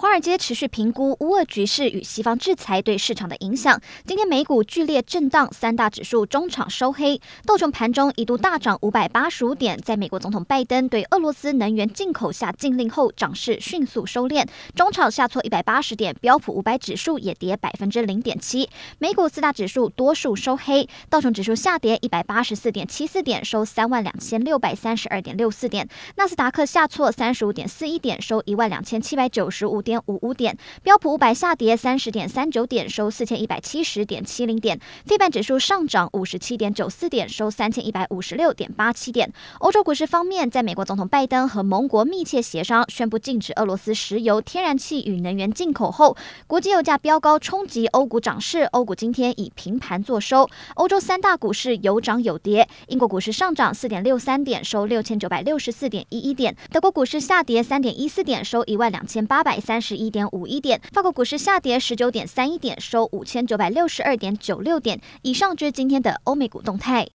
华尔街持续评估乌俄局势与西方制裁对市场的影响。今天美股剧烈震荡，三大指数中场收黑。道琼盘中一度大涨五百八十五点，在美国总统拜登对俄罗斯能源进口下禁令后，涨势迅速收敛，中场下挫一百八十点。标普五百指数也跌百分之零点七。美股四大指数多数收黑，道琼指数下跌一百八十四点七四点，收三万两千六百三十二点六四点。纳斯达克下挫三十五点四一点，收一万两千七百九十五点。点五五点，标普五百下跌三十点三九点，收四千一百七十点七零点。非半指数上涨五十七点九四点，收三千一百五十六点八七点。欧洲股市方面，在美国总统拜登和盟国密切协商，宣布禁止俄罗斯石油、天然气与能源进口后，国际油价飙高，冲击欧股涨势。欧股今天以平盘作收。欧洲三大股市有涨有跌，英国股市上涨四点六三点，收六千九百六十四点一一点。德国股市下跌三点一四点，收一万两千八百三十一点五一点，法国股市下跌十九点三一点，收五千九百六十二点九六点。以上就是今天的欧美股动态。